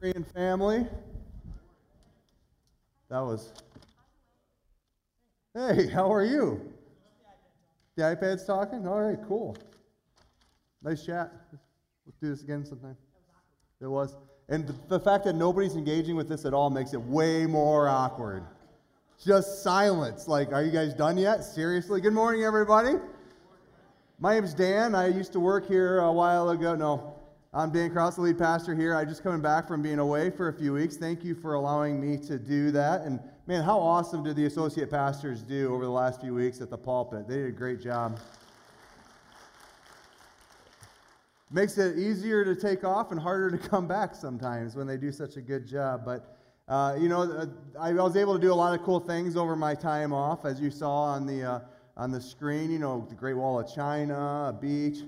Korean family. That was. Hey, how are you? The iPad's talking? All right, cool. Nice chat. Let's do this again sometime. It was. And the fact that nobody's engaging with this at all makes it way more awkward. Just silence. Like, are you guys done yet? Seriously? Good morning, everybody. My name's Dan. I used to work here a while ago. No, I'm Dan Kraus, the lead pastor here. I just coming back from being away for a few weeks. Thank you for allowing me to do that. And man, how awesome did the associate pastors do over the last few weeks at the pulpit? They did a great job. Makes it easier to take off and harder to come back sometimes when they do such a good job. But uh, you know, uh, I was able to do a lot of cool things over my time off, as you saw on the uh, on the screen. You know, the Great Wall of China, a beach.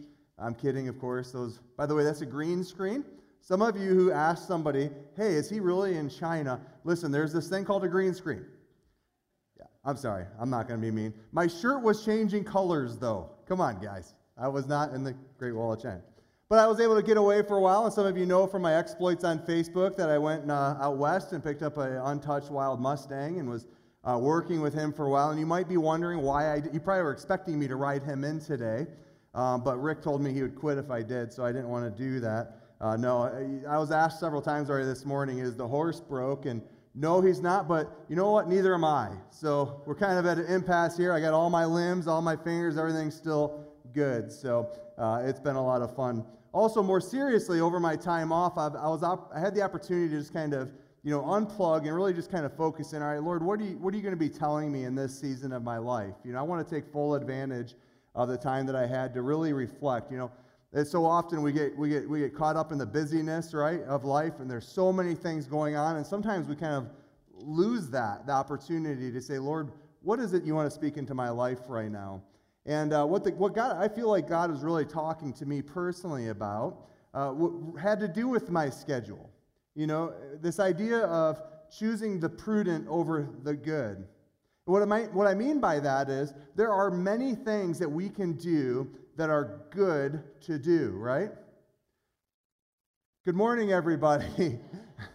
I'm kidding, of course. Those, by the way, that's a green screen. Some of you who ask somebody, hey, is he really in China? Listen, there's this thing called a green screen. Yeah, I'm sorry. I'm not going to be mean. My shirt was changing colors, though. Come on, guys. I was not in the Great Wall of China. But I was able to get away for a while, and some of you know from my exploits on Facebook that I went uh, out west and picked up an untouched wild Mustang and was uh, working with him for a while. And you might be wondering why I, you probably were expecting me to ride him in today. Um, but Rick told me he would quit if I did, so I didn't want to do that. Uh, no, I, I was asked several times already this morning, is the horse broke? And no, he's not, but you know what? Neither am I. So we're kind of at an impasse here. I got all my limbs, all my fingers, everything's still good. So uh, it's been a lot of fun. Also, more seriously, over my time off, I've, I, was op- I had the opportunity to just kind of you know, unplug and really just kind of focus in. All right, Lord, what are you, what are you going to be telling me in this season of my life? You know, I want to take full advantage of the time that I had to really reflect. You know, and so often we get, we, get, we get caught up in the busyness, right, of life, and there's so many things going on, and sometimes we kind of lose that, the opportunity to say, Lord, what is it you want to speak into my life right now? And uh, what, the, what God, I feel like God is really talking to me personally about uh, had to do with my schedule. You know, this idea of choosing the prudent over the good. What, I, what I mean by that is there are many things that we can do that are good to do, right? Good morning, everybody.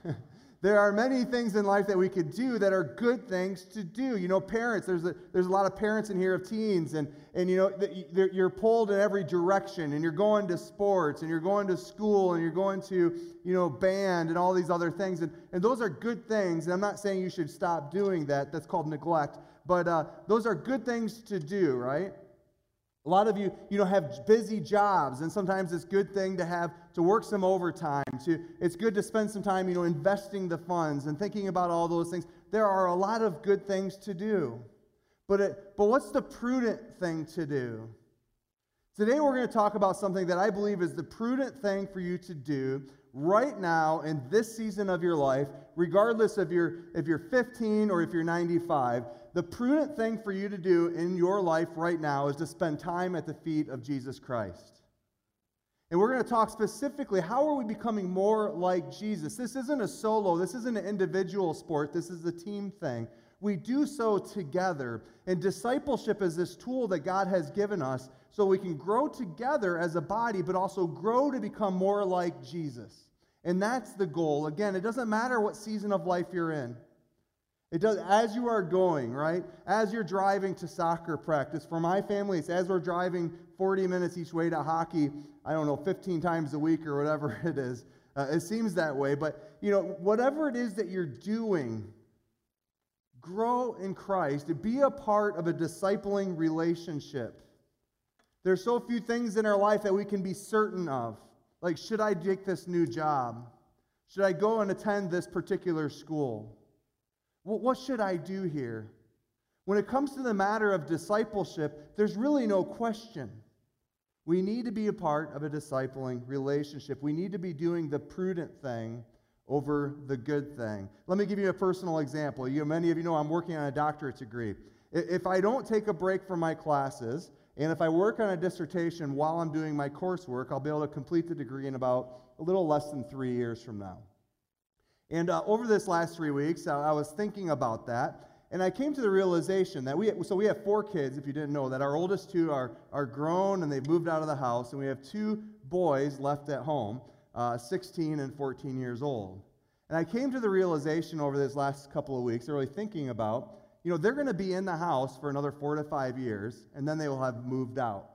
there are many things in life that we could do that are good things to do. You know, parents, there's a, there's a lot of parents in here of teens, and, and you know, you're pulled in every direction, and you're going to sports, and you're going to school, and you're going to, you know, band, and all these other things. And, and those are good things, and I'm not saying you should stop doing that. That's called neglect. But uh, those are good things to do, right? A lot of you, you know, have busy jobs, and sometimes it's a good thing to have to work some overtime. To it's good to spend some time, you know, investing the funds and thinking about all those things. There are a lot of good things to do, but it, but what's the prudent thing to do? Today we're going to talk about something that I believe is the prudent thing for you to do right now in this season of your life, regardless of your if you're 15 or if you're 95 the prudent thing for you to do in your life right now is to spend time at the feet of Jesus Christ. And we're going to talk specifically how are we becoming more like Jesus? This isn't a solo, this isn't an individual sport, this is a team thing. We do so together. And discipleship is this tool that God has given us so we can grow together as a body, but also grow to become more like Jesus. And that's the goal. Again, it doesn't matter what season of life you're in. It does as you are going, right? As you're driving to soccer practice. For my family, it's as we're driving 40 minutes each way to hockey, I don't know, 15 times a week or whatever it is. Uh, it seems that way, but you know, whatever it is that you're doing, grow in Christ, to be a part of a discipling relationship. There's so few things in our life that we can be certain of. Like, should I take this new job? Should I go and attend this particular school? What should I do here? When it comes to the matter of discipleship, there's really no question. We need to be a part of a discipling relationship. We need to be doing the prudent thing over the good thing. Let me give you a personal example. You, many of you know I'm working on a doctorate degree. If I don't take a break from my classes, and if I work on a dissertation while I'm doing my coursework, I'll be able to complete the degree in about a little less than three years from now. And uh, over this last three weeks, I, I was thinking about that. And I came to the realization that we, so we have four kids, if you didn't know, that our oldest two are, are grown and they've moved out of the house, and we have two boys left at home, uh, 16 and 14 years old. And I came to the realization over this last couple of weeks, really thinking about, you know, they're going to be in the house for another four to five years, and then they will have moved out.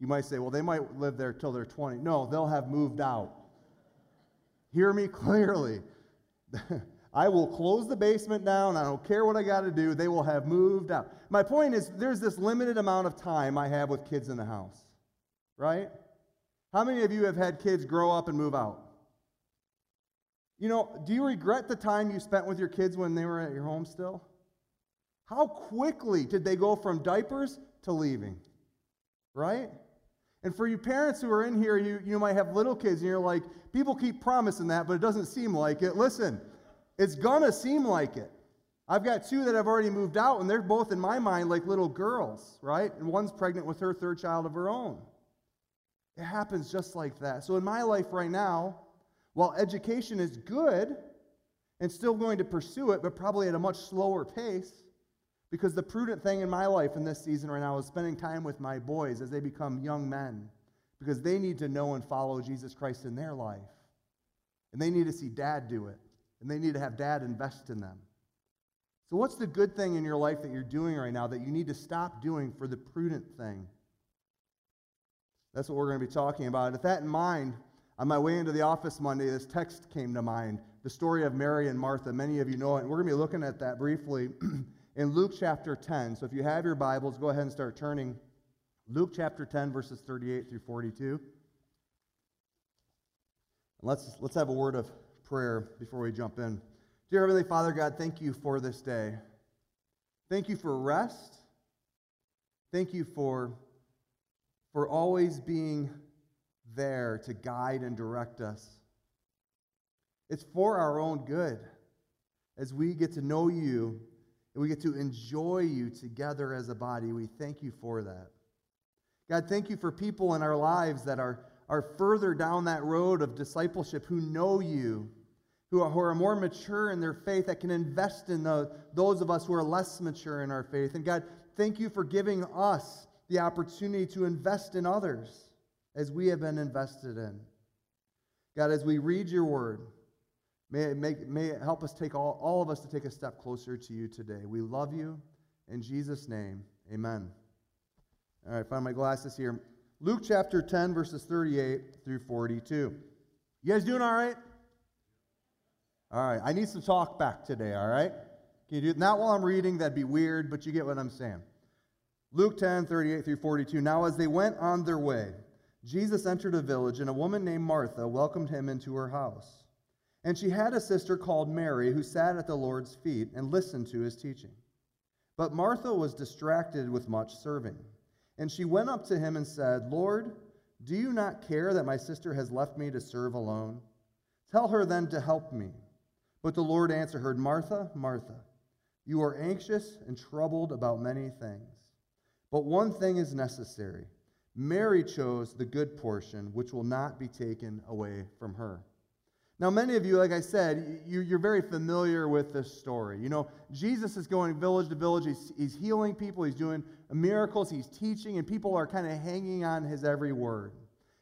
You might say, well, they might live there till they're 20. No, they'll have moved out. Hear me clearly. I will close the basement down. I don't care what I got to do. They will have moved out. My point is, there's this limited amount of time I have with kids in the house, right? How many of you have had kids grow up and move out? You know, do you regret the time you spent with your kids when they were at your home still? How quickly did they go from diapers to leaving? Right? And for you parents who are in here, you, you might have little kids and you're like, people keep promising that, but it doesn't seem like it. Listen, it's gonna seem like it. I've got two that have already moved out, and they're both, in my mind, like little girls, right? And one's pregnant with her third child of her own. It happens just like that. So in my life right now, while education is good and still going to pursue it, but probably at a much slower pace, because the prudent thing in my life in this season right now is spending time with my boys as they become young men, because they need to know and follow Jesus Christ in their life. And they need to see dad do it, and they need to have dad invest in them. So, what's the good thing in your life that you're doing right now that you need to stop doing for the prudent thing? That's what we're going to be talking about. With that in mind, on my way into the office Monday, this text came to mind the story of Mary and Martha. Many of you know it, and we're going to be looking at that briefly in Luke chapter 10. So if you have your Bibles, go ahead and start turning. Luke chapter 10, verses 38 through 42. Let's, let's have a word of prayer before we jump in. Dear Heavenly Father, God, thank you for this day. Thank you for rest. Thank you for, for always being there to guide and direct us. It's for our own good as we get to know you and we get to enjoy you together as a body. We thank you for that. God, thank you for people in our lives that are, are further down that road of discipleship who know you, who are, who are more mature in their faith, that can invest in the, those of us who are less mature in our faith. And God, thank you for giving us the opportunity to invest in others as we have been invested in. God, as we read your word, may it, make, may it help us take all, all of us to take a step closer to you today. We love you. In Jesus' name, amen. All right, find my glasses here. Luke chapter 10, verses 38 through 42. You guys doing all right? All right, I need some talk back today, all right? Can you do? Not while I'm reading, that'd be weird, but you get what I'm saying. Luke 10, 38 through 42. Now, as they went on their way, Jesus entered a village, and a woman named Martha welcomed him into her house. And she had a sister called Mary who sat at the Lord's feet and listened to his teaching. But Martha was distracted with much serving. And she went up to him and said, Lord, do you not care that my sister has left me to serve alone? Tell her then to help me. But the Lord answered her, Martha, Martha, you are anxious and troubled about many things. But one thing is necessary. Mary chose the good portion, which will not be taken away from her. Now, many of you, like I said, you, are very familiar with this story. You know, Jesus is going village to village. He's, healing people, he's doing miracles, he's teaching, and people are kind of hanging on his every word.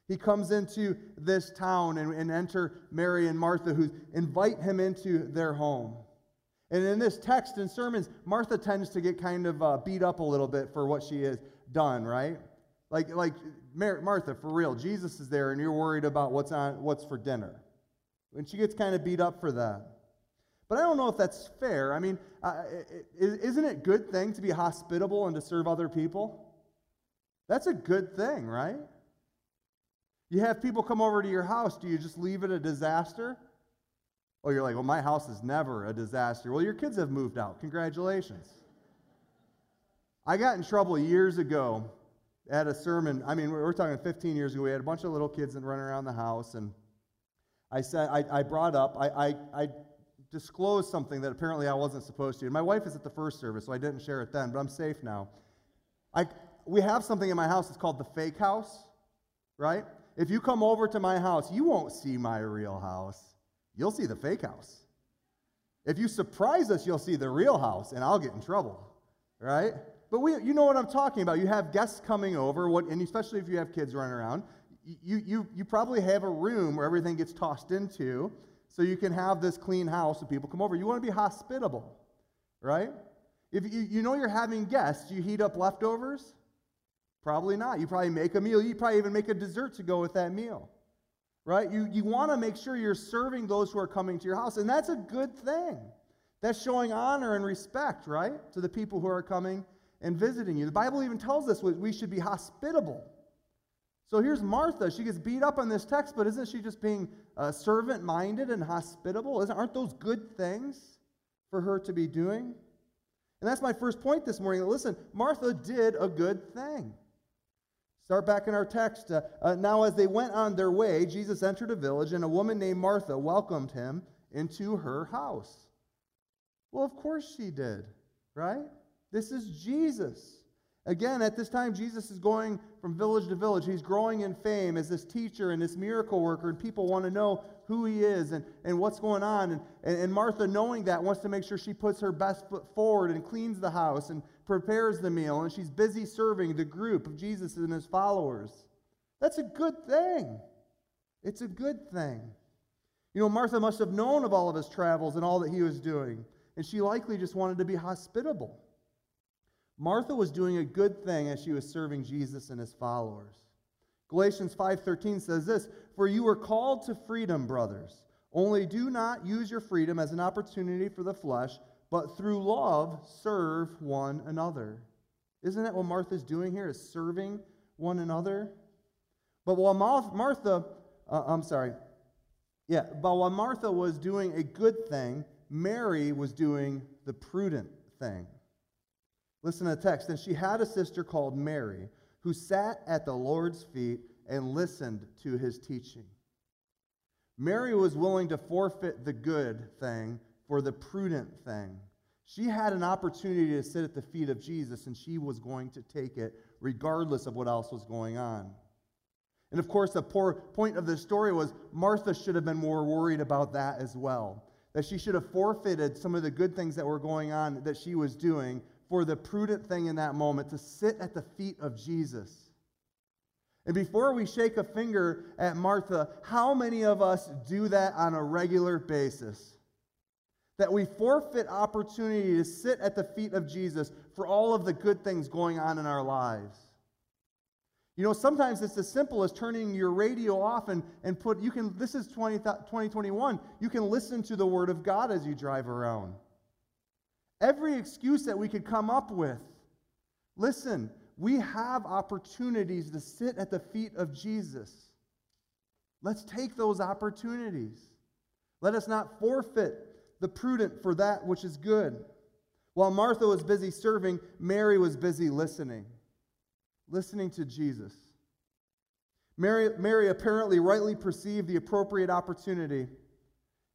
He comes into this town and enter Mary and Martha, who invite him into their home. And in this text and sermons, Martha tends to get kind of uh, beat up a little bit for what she has done, right? Like, like Martha, for real, Jesus is there and you're worried about what's, on, what's for dinner. And she gets kind of beat up for that. But I don't know if that's fair. I mean, uh, isn't it a good thing to be hospitable and to serve other people? That's a good thing, right? You have people come over to your house. Do you just leave it a disaster? Oh, you're like, well, my house is never a disaster. Well, your kids have moved out. Congratulations. I got in trouble years ago at a sermon. I mean, we're talking 15 years ago. We had a bunch of little kids and running around the house, and I said, I, I brought up, I, I, I disclosed something that apparently I wasn't supposed to. And my wife is at the first service, so I didn't share it then, but I'm safe now. I, we have something in my house. It's called the fake house, right? If you come over to my house, you won't see my real house. You'll see the fake house. If you surprise us, you'll see the real house, and I'll get in trouble, right? But we, you know what I'm talking about. You have guests coming over, what, and especially if you have kids running around, you, you, you probably have a room where everything gets tossed into so you can have this clean house when people come over. You want to be hospitable, right? If you, you know you're having guests, you heat up leftovers? Probably not. You probably make a meal. You probably even make a dessert to go with that meal, right? You, you want to make sure you're serving those who are coming to your house, and that's a good thing. That's showing honor and respect, right, to the people who are coming and visiting you. The Bible even tells us we should be hospitable. So here's Martha. She gets beat up on this text, but isn't she just being uh, servant minded and hospitable? Isn't, aren't those good things for her to be doing? And that's my first point this morning. Listen, Martha did a good thing. Start back in our text. Uh, uh, now, as they went on their way, Jesus entered a village, and a woman named Martha welcomed him into her house. Well, of course she did, right? This is Jesus. Again, at this time, Jesus is going from village to village. He's growing in fame as this teacher and this miracle worker, and people want to know who he is and, and what's going on. And, and, and Martha, knowing that, wants to make sure she puts her best foot forward and cleans the house and prepares the meal, and she's busy serving the group of Jesus and his followers. That's a good thing. It's a good thing. You know, Martha must have known of all of his travels and all that he was doing, and she likely just wanted to be hospitable. Martha was doing a good thing as she was serving Jesus and his followers. Galatians 5:13 says this, "For you were called to freedom, brothers. Only do not use your freedom as an opportunity for the flesh, but through love serve one another." Isn't that what Martha's doing here? Is serving one another? But while Martha, uh, I'm sorry, yeah, but while Martha was doing a good thing, Mary was doing the prudent thing. Listen to the text. And she had a sister called Mary who sat at the Lord's feet and listened to his teaching. Mary was willing to forfeit the good thing for the prudent thing. She had an opportunity to sit at the feet of Jesus, and she was going to take it regardless of what else was going on. And of course, the poor point of the story was Martha should have been more worried about that as well. That she should have forfeited some of the good things that were going on that she was doing for the prudent thing in that moment to sit at the feet of Jesus. And before we shake a finger at Martha, how many of us do that on a regular basis? That we forfeit opportunity to sit at the feet of Jesus for all of the good things going on in our lives. You know, sometimes it's as simple as turning your radio off and, and put, you can, this is 20, 2021, you can listen to the Word of God as you drive around. Every excuse that we could come up with. Listen, we have opportunities to sit at the feet of Jesus. Let's take those opportunities. Let us not forfeit the prudent for that which is good. While Martha was busy serving, Mary was busy listening, listening to Jesus. Mary, Mary apparently rightly perceived the appropriate opportunity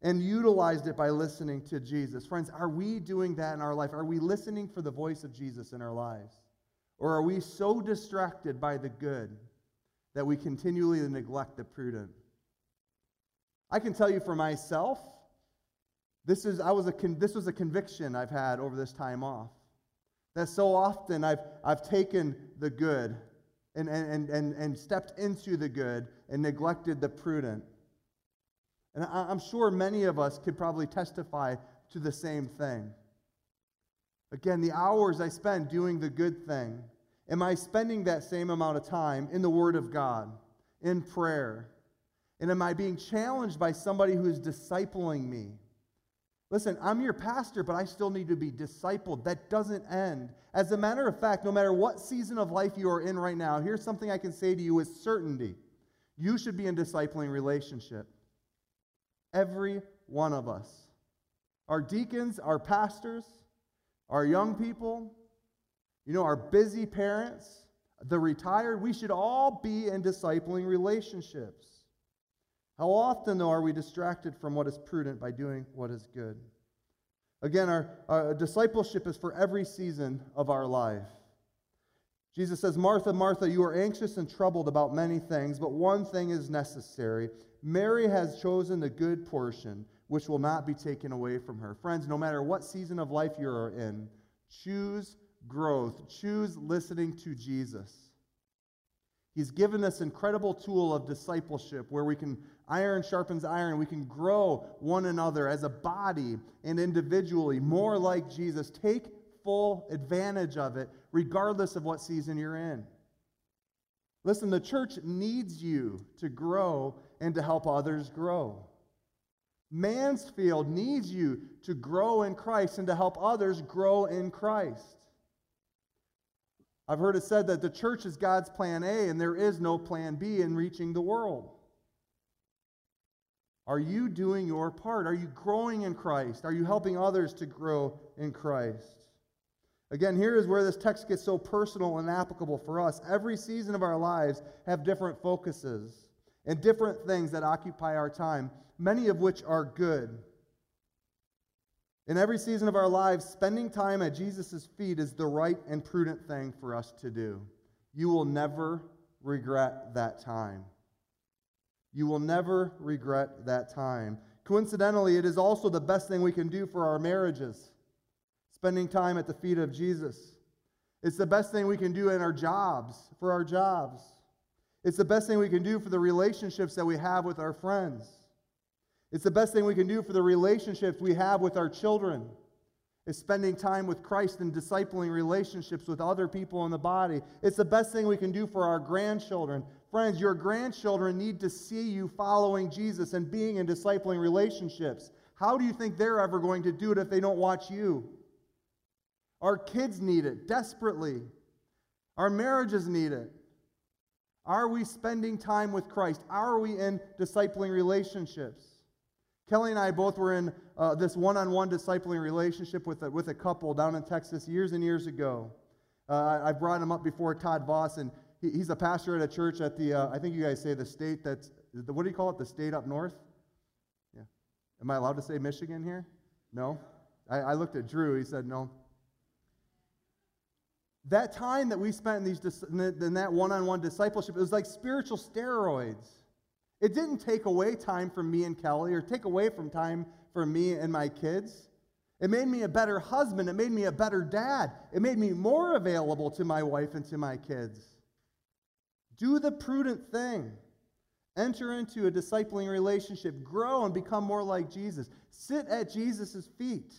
and utilized it by listening to Jesus. Friends, are we doing that in our life? Are we listening for the voice of Jesus in our lives? Or are we so distracted by the good that we continually neglect the prudent? I can tell you for myself, this, is, I was a con- this was a conviction I've had over this time off. That so often I've, I've taken the good and, and, and, and stepped into the good and neglected the prudent. And I'm sure many of us could probably testify to the same thing. Again, the hours I spend doing the good thing, am I spending that same amount of time in the Word of God, in prayer? And am I being challenged by somebody who is discipling me? Listen, I'm your pastor, but I still need to be discipled. That doesn't end. As a matter of fact, no matter what season of life you are in right now, here's something I can say to you with certainty. You should be in discipling relationship. Every one of us. Our deacons, our pastors, our young people, you know, our busy parents, the retired, we should all be in discipling relationships. How often, though, are we distracted from what is prudent by doing what is good? Again, our, our discipleship is for every season of our life. Jesus says, Martha, Martha, you are anxious and troubled about many things, but one thing is necessary. Mary has chosen the good portion, which will not be taken away from her. Friends, no matter what season of life you are in, choose growth, choose listening to Jesus. He's given this incredible tool of discipleship where we can, iron sharpens iron, we can grow one another as a body and individually more like Jesus. Take full advantage of it, regardless of what season you're in. Listen, the church needs you to grow and to help others grow. Mansfield needs you to grow in Christ and to help others grow in Christ. I've heard it said that the church is God's plan A and there is no plan B in reaching the world. Are you doing your part? Are you growing in Christ? Are you helping others to grow in Christ? Again, here is where this text gets so personal and applicable for us. Every season of our lives have different focuses and different things that occupy our time, many of which are good. In every season of our lives, spending time at Jesus' feet is the right and prudent thing for us to do. You will never regret that time. You will never regret that time. Coincidentally, it is also the best thing we can do for our marriages, spending time at the feet of Jesus. It's the best thing we can do in our jobs, for our jobs. It's the best thing we can do for the relationships that we have with our friends. It's the best thing we can do for the relationships we have with our children. Is spending time with Christ and discipling relationships with other people in the body. It's the best thing we can do for our grandchildren. Friends, your grandchildren need to see you following Jesus and being in discipling relationships. How do you think they're ever going to do it if they don't watch you? Our kids need it desperately. Our marriages need it. Are we spending time with Christ? Are we in discipling relationships? Kelly and I both were in uh, this one on one discipling relationship with a, with a couple down in Texas years and years ago. Uh, I brought him up before Todd Voss, and he, he's a pastor at a church at the, uh, I think you guys say the state that's, the, what do you call it? The state up north? Yeah. Am I allowed to say Michigan here? No? I, I looked at Drew, he said no. That time that we spent in, these, in that one on one discipleship, it was like spiritual steroids. It didn't take away time from me and Kelly or take away from time from me and my kids. It made me a better husband. It made me a better dad. It made me more available to my wife and to my kids. Do the prudent thing. Enter into a discipling relationship. Grow and become more like Jesus. Sit at Jesus' feet.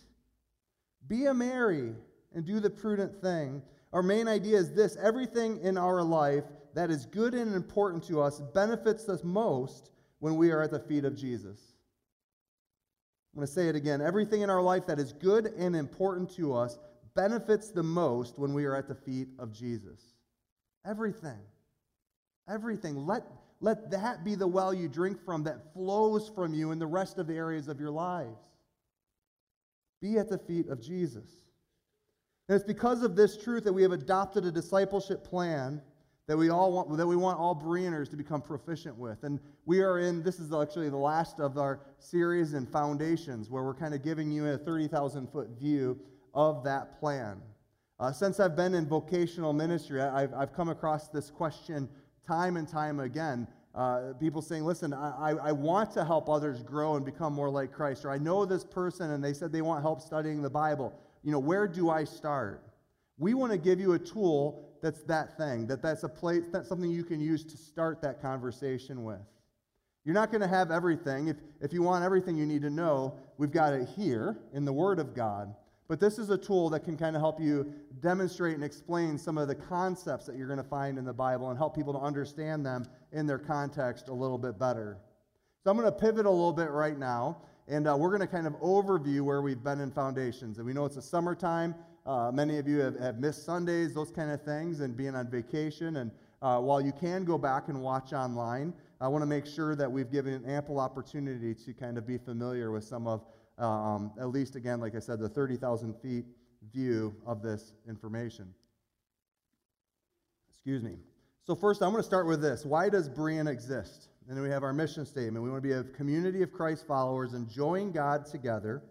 Be a Mary and do the prudent thing. Our main idea is this everything in our life that is good and important to us benefits us most when we are at the feet of Jesus. I'm going to say it again. Everything in our life that is good and important to us benefits the most when we are at the feet of Jesus. Everything. Everything. Let, let that be the well you drink from that flows from you in the rest of the areas of your lives. Be at the feet of Jesus. And it's because of this truth that we have adopted a discipleship plan that we all want that we want all Bereaners to become proficient with. And we are in this is actually the last of our series in foundations where we're kind of giving you a 30,000 foot view of that plan. Uh, since I've been in vocational ministry, I've, I've come across this question time and time again. Uh, people saying, listen, I, I want to help others grow and become more like Christ. Or I know this person and they said they want help studying the Bible. You know, where do I start? We want to give you a tool that's that thing, that that's a place, that's something you can use to start that conversation with. You're not going to have everything. If, if you want everything you need to know, we've got it here in the Word of God. But this is a tool that can kind of help you demonstrate and explain some of the concepts that you're going to find in the Bible and help people to understand them in their context a little bit better. So I'm going to pivot a little bit right now, and uh, we're going to kind of overview where we've been in foundations. And we know it's a summertime. Uh, many of you have, have, missed Sundays, those kind of things, and being on vacation. And uh, while you can go back and watch online, I want to make sure that we've given ample opportunity to kind of be familiar with some of, um, at least again, like I said, the 30,000 feet view of this information. Excuse me. So, first, I'm going to start with this. Why does Berean exist? And then we have our mission statement. We want to be a community of Christ followers, enjoying God together,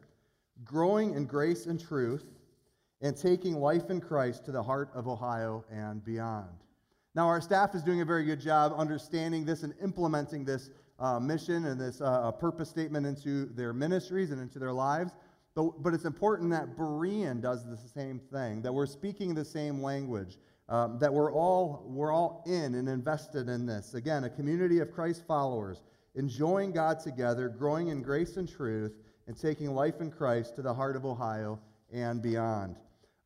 growing in grace and truth and taking life in Christ to the heart of Ohio and beyond. Now, our staff is doing a very good job understanding this and implementing this uh, mission and this uh, purpose statement into their ministries and into their lives. But, but it's important that Berean does the same thing, that we're speaking the same language. um, that we're all, we're all in and invested in this. Again, a community of Christ followers, enjoying God together, growing in grace and truth, and taking life in Christ to the heart of Ohio and beyond.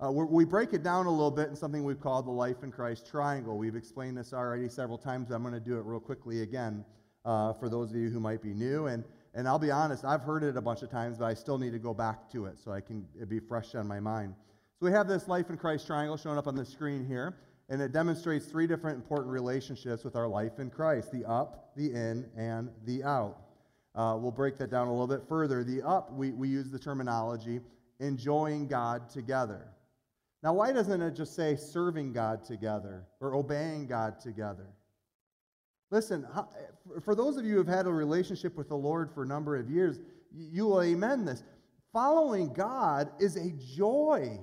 Uh, we break it down a little bit in something we've called the Life in Christ Triangle. We've explained this already several times. I'm going to do it real quickly again uh, for those of you who might be new. And, and I'll be honest, I've heard it a bunch of times, but I still need to go back to it so I can be fresh on my mind. So we have this Life in Christ Triangle showing up on the screen here, and it demonstrates three different important relationships with our life in Christ the up, the in, and the out. Uh, we'll break that down a little bit further. The up, we, we use the terminology enjoying God together. Now, why doesn't it just say serving God together or obeying God together? Listen, for those of you who have had a relationship with the Lord for a number of years, you will amen this. Following God is a joy.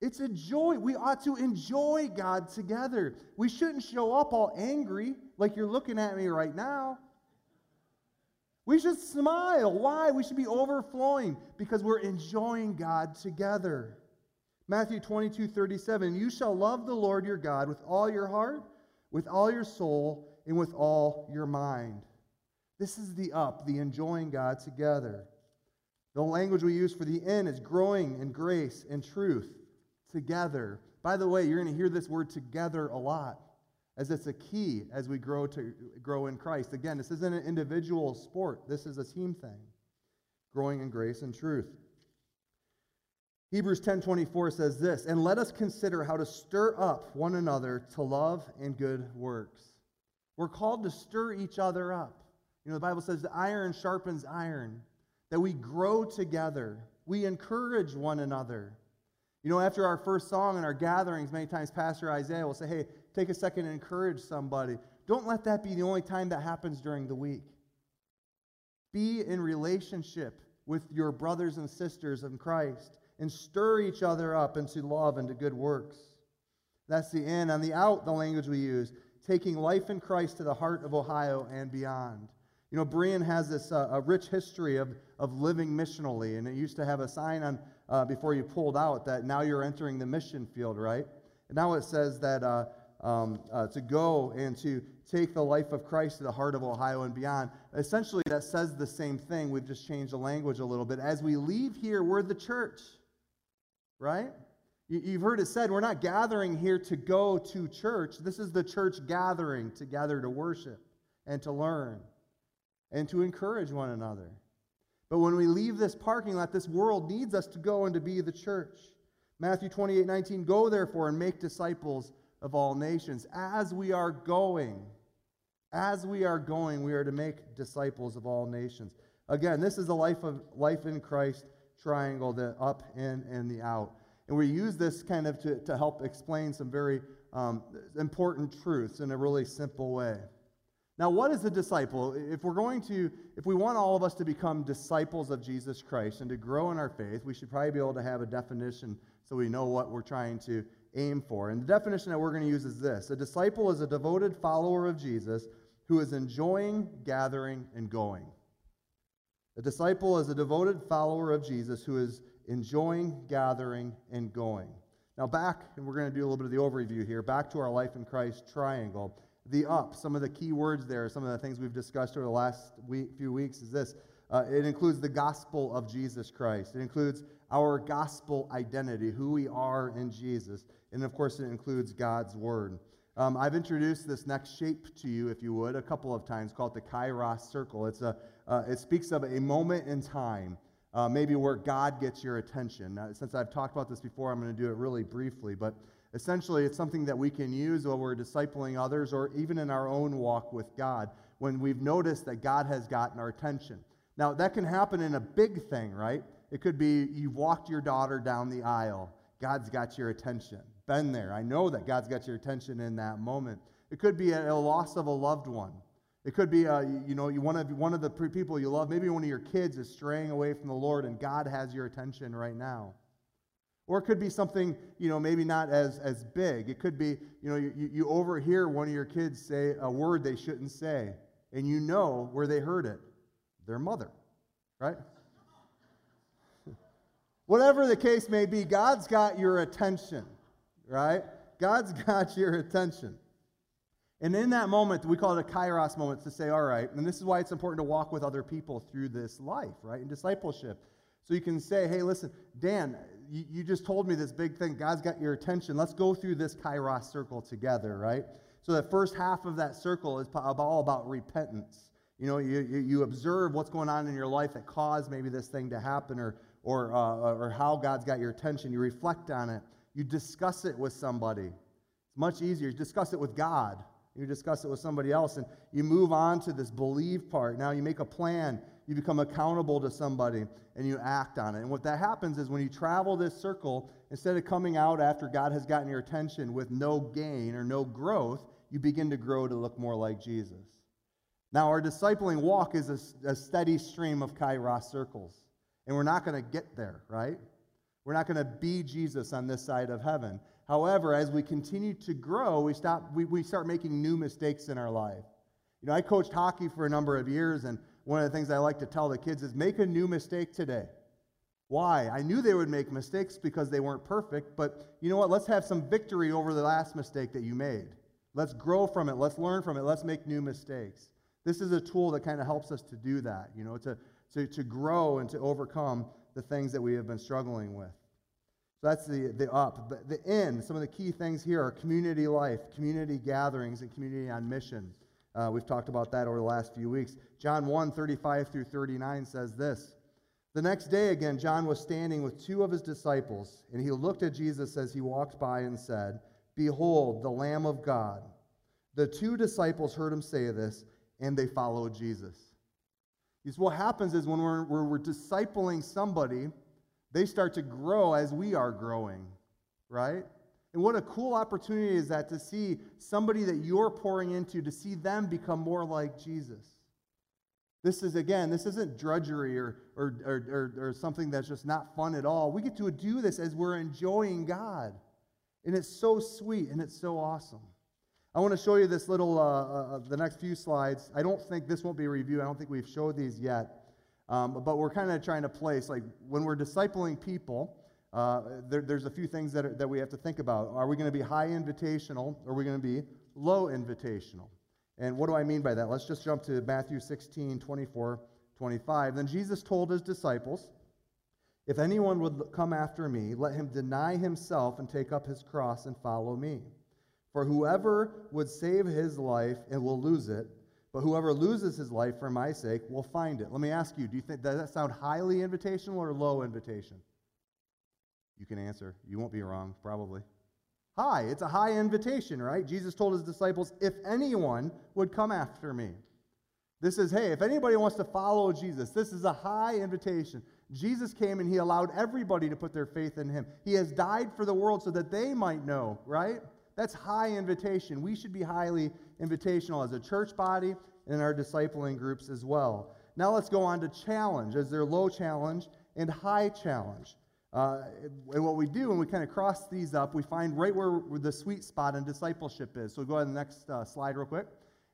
It's a joy. We ought to enjoy God together. We shouldn't show up all angry like you're looking at me right now. We should smile. Why? We should be overflowing because we're enjoying God together. Matthew 22, 37, you shall love the Lord your God with all your heart, with all your soul, and with all your mind. This is the up, the enjoying God together. The language we use for the end is growing in grace and truth together. By the way, you're going to hear this word together a lot as it's a key as we grow to grow in Christ. Again, this isn't an individual sport. This is a team thing. Growing in grace and truth. Hebrews 10:24 says this, "And let us consider how to stir up one another to love and good works." We're called to stir each other up. You know, the Bible says that iron sharpens iron, that we grow together, we encourage one another. You know, after our first song in our gatherings, many times Pastor Isaiah will say, Hey, take a second and encourage somebody. Don't let that be the only time that happens during the week. Be in relationship with your brothers and sisters in Christ and stir each other up into love and to good works. That's the in. On the out, the language we use, taking life in Christ to the heart of Ohio and beyond. You know, Berean has this uh, a rich history of, of living missionally, and it used to have a sign on uh, before you pulled out that now you're entering the mission field, right? And now it says that uh, um, uh, to go and to take the life of Christ to the heart of Ohio and beyond. Essentially, that says the same thing. We've just changed the language a little bit. As we leave here, we're the church right? You've heard it said, we're not gathering here to go to church. This is the church gathering to gather to worship and to learn and to encourage one another. But when we leave this parking lot, this world needs us to go and to be the church. Matthew 28 19, go therefore and make disciples of all nations. As we are going, as we are going, we are to make disciples of all nations. Again, this is the life of life in Christ triangle, the up, in, and the out. And we use this kind of to, to help explain some very um, important truths in a really simple way. Now, what is a disciple? If we're going to, if we want all of us to become disciples of Jesus Christ and to grow in our faith, we should probably be able to have a definition so we know what we're trying to aim for. And the definition that we're going to use is this A disciple is a devoted follower of Jesus who is enjoying, gathering, and going. A disciple is a devoted follower of Jesus who is enjoying, gathering, and going. Now, back, and we're going to do a little bit of the overview here, back to our life in Christ triangle. The up, some of the key words there, some of the things we've discussed over the last week, few weeks is this. Uh, it includes the gospel of Jesus Christ. It includes our gospel identity, who we are in Jesus. And of course, it includes God's word. Um, I've introduced this next shape to you, if you would, a couple of times called the Kairos circle. It's a, uh, it speaks of a moment in time, uh, maybe where God gets your attention. Now, since I've talked about this before, I'm going to do it really briefly, but essentially it's something that we can use while we're discipling others or even in our own walk with God when we've noticed that God has gotten our attention. Now, that can happen in a big thing, right? It could be you've walked your daughter down the aisle, God's got your attention. Been there. I know that God's got your attention in that moment. It could be a, a loss of a loved one. It could be, uh, you know, you, one, of, one of the people you love, maybe one of your kids is straying away from the Lord and God has your attention right now. Or it could be something, you know, maybe not as, as big. It could be, you know, you, you overhear one of your kids say a word they shouldn't say, and you know where they heard it their mother, right? Whatever the case may be, God's got your attention, right? God's got your attention. And in that moment, we call it a kairos moment to say, all right, and this is why it's important to walk with other people through this life, right? In discipleship. So you can say, hey, listen, Dan, you, you just told me this big thing. God's got your attention. Let's go through this kairos circle together, right? So the first half of that circle is all about repentance. You know, you, you, observe what's going on in your life that caused maybe this thing to happen or, or, uh, or how God's got your attention. You reflect on it. You discuss it with somebody. It's much easier. You discuss it with God you discuss it with somebody else, and you move on to this believe part. Now you make a plan, you become accountable to somebody, and you act on it. And what that happens is when you travel this circle, instead of coming out after God has gotten your attention with no gain or no growth, you begin to grow to look more like Jesus. Now, our discipling walk is a, a steady stream of kairos circles, and we're not going to get there, right? We're not going to be Jesus on this side of heaven. However, as we continue to grow, we, stop, we, we start making new mistakes in our life. You know, I coached hockey for a number of years, and one of the things I like to tell the kids is make a new mistake today. Why? I knew they would make mistakes because they weren't perfect, but you know what? Let's have some victory over the last mistake that you made. Let's grow from it. Let's learn from it. Let's make new mistakes. This is a tool that kind of helps us to do that, you know, to, to, to grow and to overcome the things that we have been struggling with. So that's the, the up. But the in, some of the key things here are community life, community gatherings, and community on mission. Uh, we've talked about that over the last few weeks. John 1 35 through 39 says this The next day, again, John was standing with two of his disciples, and he looked at Jesus as he walked by and said, Behold, the Lamb of God. The two disciples heard him say this, and they followed Jesus. Because what happens is when we're, we're, we're discipling somebody, they start to grow as we are growing, right? And what a cool opportunity is that to see somebody that you're pouring into, to see them become more like Jesus. This is, again, this isn't drudgery or, or, or, or, or something that's just not fun at all. We get to do this as we're enjoying God. And it's so sweet and it's so awesome. I want to show you this little, uh, uh, uh the next few slides. I don't think this won't be a review. I don't think we've showed these yet. Um, but we're kind of trying to place, like, when we're discipling people, uh, there, there's a few things that, are, that we have to think about. Are we going to be high invitational or are we going to be low invitational? And what do I mean by that? Let's just jump to Matthew 16, 24, 25. Then Jesus told his disciples, If anyone would come after me, let him deny himself and take up his cross and follow me. For whoever would save his life and will lose it, but whoever loses his life for my sake will find it. Let me ask you, do you think does that sound highly invitational or low invitation? You can answer. You won't be wrong, probably. High. It's a high invitation, right? Jesus told his disciples, if anyone would come after me. This is, hey, if anybody wants to follow Jesus, this is a high invitation. Jesus came and he allowed everybody to put their faith in him. He has died for the world so that they might know, right? That's high invitation. We should be highly invitational as a church body and in our discipling groups as well. Now let's go on to challenge. Is there low challenge and high challenge? Uh, and what we do when we kind of cross these up, we find right where, where the sweet spot in discipleship is. So go ahead to the next uh, slide real quick.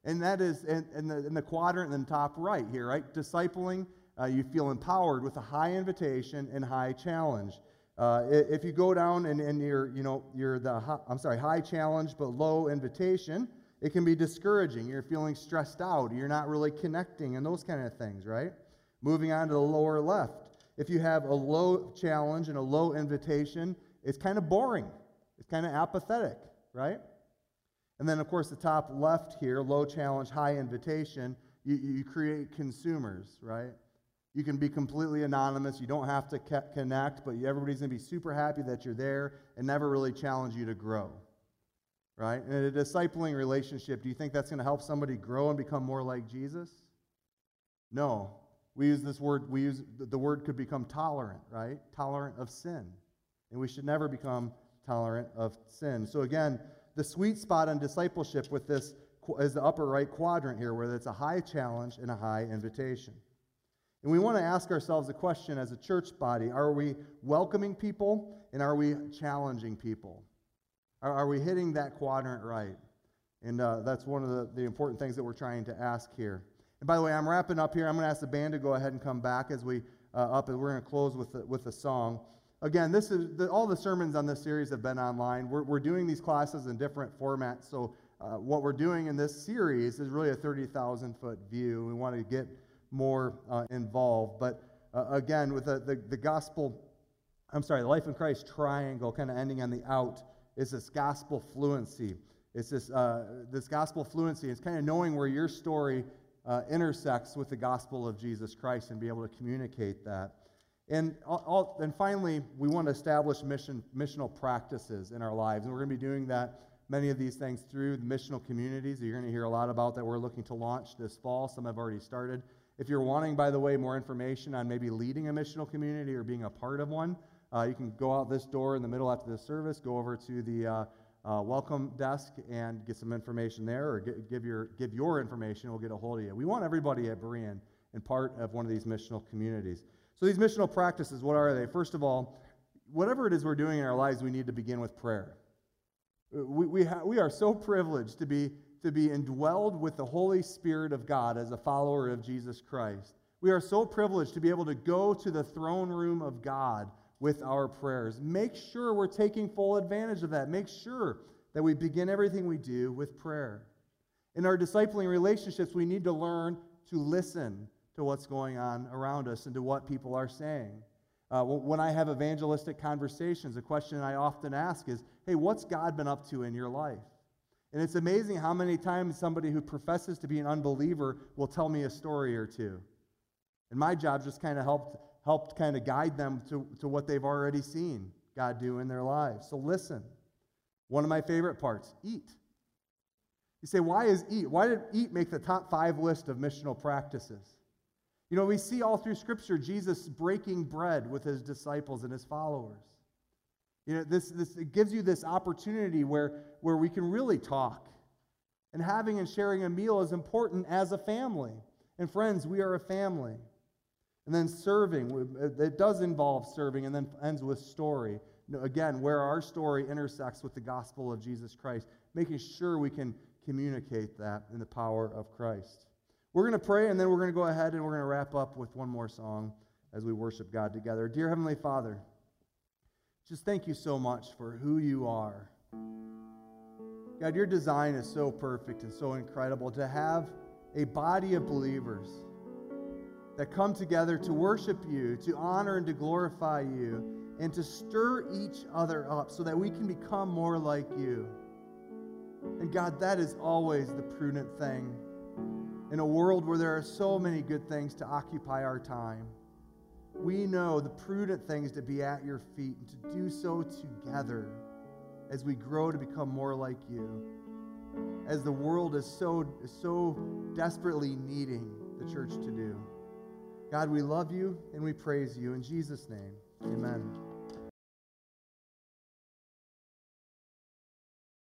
And that is in, in, the, in the quadrant in the top right here, right? Discipling, uh, you feel empowered with a high invitation and high challenge. Uh, if you go down and, and you're, you know, you're the, high, I'm sorry, high challenge but low invitation, it can be discouraging. You're feeling stressed out. You're not really connecting and those kind of things, right? Moving on to the lower left. If you have a low challenge and a low invitation, it's kind of boring. It's kind of apathetic, right? And then, of course, the top left here, low challenge, high invitation, you, you create consumers, right? You can be completely anonymous. You don't have to connect, but everybody's going to be super happy that you're there and never really challenge you to grow. Right? In a discipling relationship, do you think that's going to help somebody grow and become more like Jesus? No. We use this word, we use the word could become tolerant, right? Tolerant of sin. And we should never become tolerant of sin. So again, the sweet spot on discipleship with this is the upper right quadrant here, where it's a high challenge and a high invitation. And we want to ask ourselves a question as a church body Are we welcoming people and are we challenging people? Are, are we hitting that quadrant right? And uh, that's one of the, the important things that we're trying to ask here. And by the way, I'm wrapping up here. I'm going to ask the band to go ahead and come back as we uh, up, and we're going to close with the, with the song. again, this is the, all the sermons on this series have been online. We're, we're doing these classes in different formats. So, uh, what we're doing in this series is really a 30,000 foot view. We want to get more uh, involved. But uh, again, with the, the, the, gospel, I'm sorry, the life in Christ triangle kind of ending on the out is this gospel fluency. It's this, uh, this gospel fluency. It's kind of knowing where your story uh, intersects with the gospel of Jesus Christ and be able to communicate that. And, all, and finally, we want to establish mission, missional practices in our lives. And we're going to be doing that, many of these things, through the missional communities. You're going to hear a lot about that we're looking to launch this fall. Some have already started. If you're wanting, by the way, more information on maybe leading a missional community or being a part of one, uh, you can go out this door in the middle after the service, go over to the uh, uh, welcome desk and get some information there or get, give, your, give your information. We'll get a hold of you. We want everybody at Berean and part of one of these missional communities. So, these missional practices, what are they? First of all, whatever it is we're doing in our lives, we need to begin with prayer. We, we, ha- we are so privileged to be, to be indwelled with the Holy Spirit of God as a follower of Jesus Christ. We are so privileged to be able to go to the throne room of God with our prayers. Make sure we're taking full advantage of that. Make sure that we begin everything we do with prayer. In our discipling relationships, we need to learn to listen to what's going on around us and to what people are saying. Uh, when I have evangelistic conversations, a question I often ask is, hey, what's God been up to in your life? And it's amazing how many times somebody who professes to be an unbeliever will tell me a story or two. And my job just kind of helped helped kind of guide them to, to what they've already seen God do in their lives. So listen. One of my favorite parts eat. You say, why is eat? Why did eat make the top five list of missional practices? You know, we see all through Scripture Jesus breaking bread with his disciples and his followers. You know, this, this it gives you this opportunity where, where we can really talk. And having and sharing a meal is important as a family. And friends, we are a family. And then serving, it does involve serving, and then ends with story. Again, where our story intersects with the gospel of Jesus Christ, making sure we can communicate that in the power of Christ. We're going to pray, and then we're going to go ahead and we're going to wrap up with one more song as we worship God together. Dear Heavenly Father, just thank you so much for who you are. God, your design is so perfect and so incredible to have a body of believers that come together to worship you, to honor and to glorify you, and to stir each other up so that we can become more like you. And God, that is always the prudent thing. In a world where there are so many good things to occupy our time, we know the prudent thing is to be at your feet and to do so together as we grow to become more like you. As the world is so, so desperately needing the church to do. God, we love you and we praise you. In Jesus' name, amen.